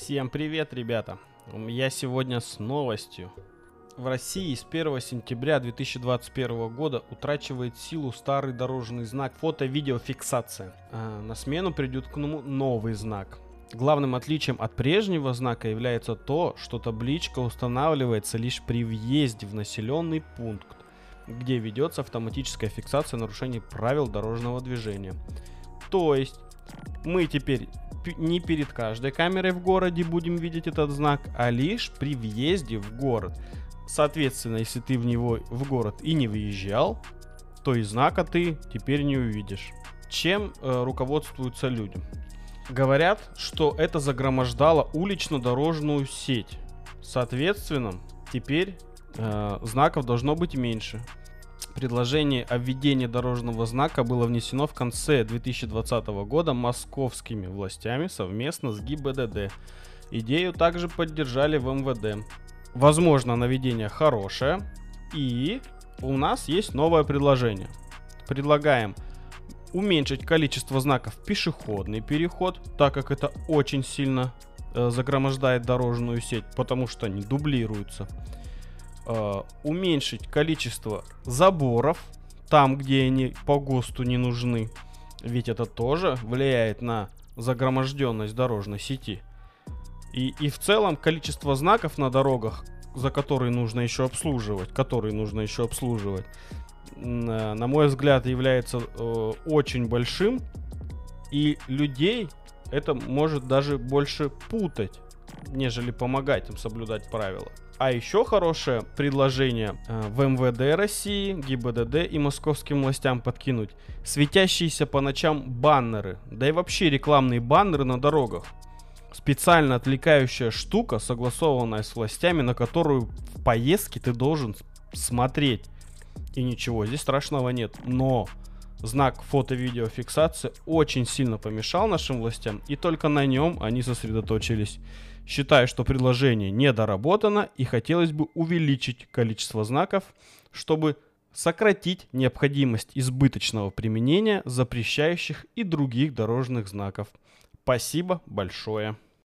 Всем привет, ребята! Я сегодня с новостью. В России с 1 сентября 2021 года утрачивает силу старый дорожный знак фото-видеофиксация. А на смену придет к нему новый знак. Главным отличием от прежнего знака является то, что табличка устанавливается лишь при въезде в населенный пункт, где ведется автоматическая фиксация нарушений правил дорожного движения. То есть мы теперь не перед каждой камерой в городе будем видеть этот знак, а лишь при въезде в город. Соответственно, если ты в него в город и не выезжал, то и знака ты теперь не увидишь. Чем э, руководствуются люди? Говорят, что это загромождало улично-дорожную сеть. Соответственно, теперь э, знаков должно быть меньше. Предложение о введении дорожного знака было внесено в конце 2020 года московскими властями совместно с ГИБДД. Идею также поддержали в МВД. Возможно, наведение хорошее. И у нас есть новое предложение. Предлагаем уменьшить количество знаков пешеходный переход, так как это очень сильно э, загромождает дорожную сеть, потому что они дублируются э, уменьшить количество заборов там, где они по ГОСТу не нужны. Ведь это тоже влияет на загроможденность дорожной сети. И, и в целом количество знаков на дорогах, за которые нужно еще обслуживать, которые нужно еще обслуживать, на, на мой взгляд, является э, очень большим. И людей это может даже больше путать, нежели помогать им соблюдать правила. А еще хорошее предложение э, в МВД России, ГИБДД и московским властям подкинуть светящиеся по ночам баннеры, да и вообще рекламные баннеры на дорогах. Специально отвлекающая штука, согласованная с властями, на которую в поездке ты должен смотреть. И ничего, здесь страшного нет. Но знак фото-видеофиксации очень сильно помешал нашим властям, и только на нем они сосредоточились. Считаю, что предложение недоработано и хотелось бы увеличить количество знаков, чтобы сократить необходимость избыточного применения запрещающих и других дорожных знаков. Спасибо большое.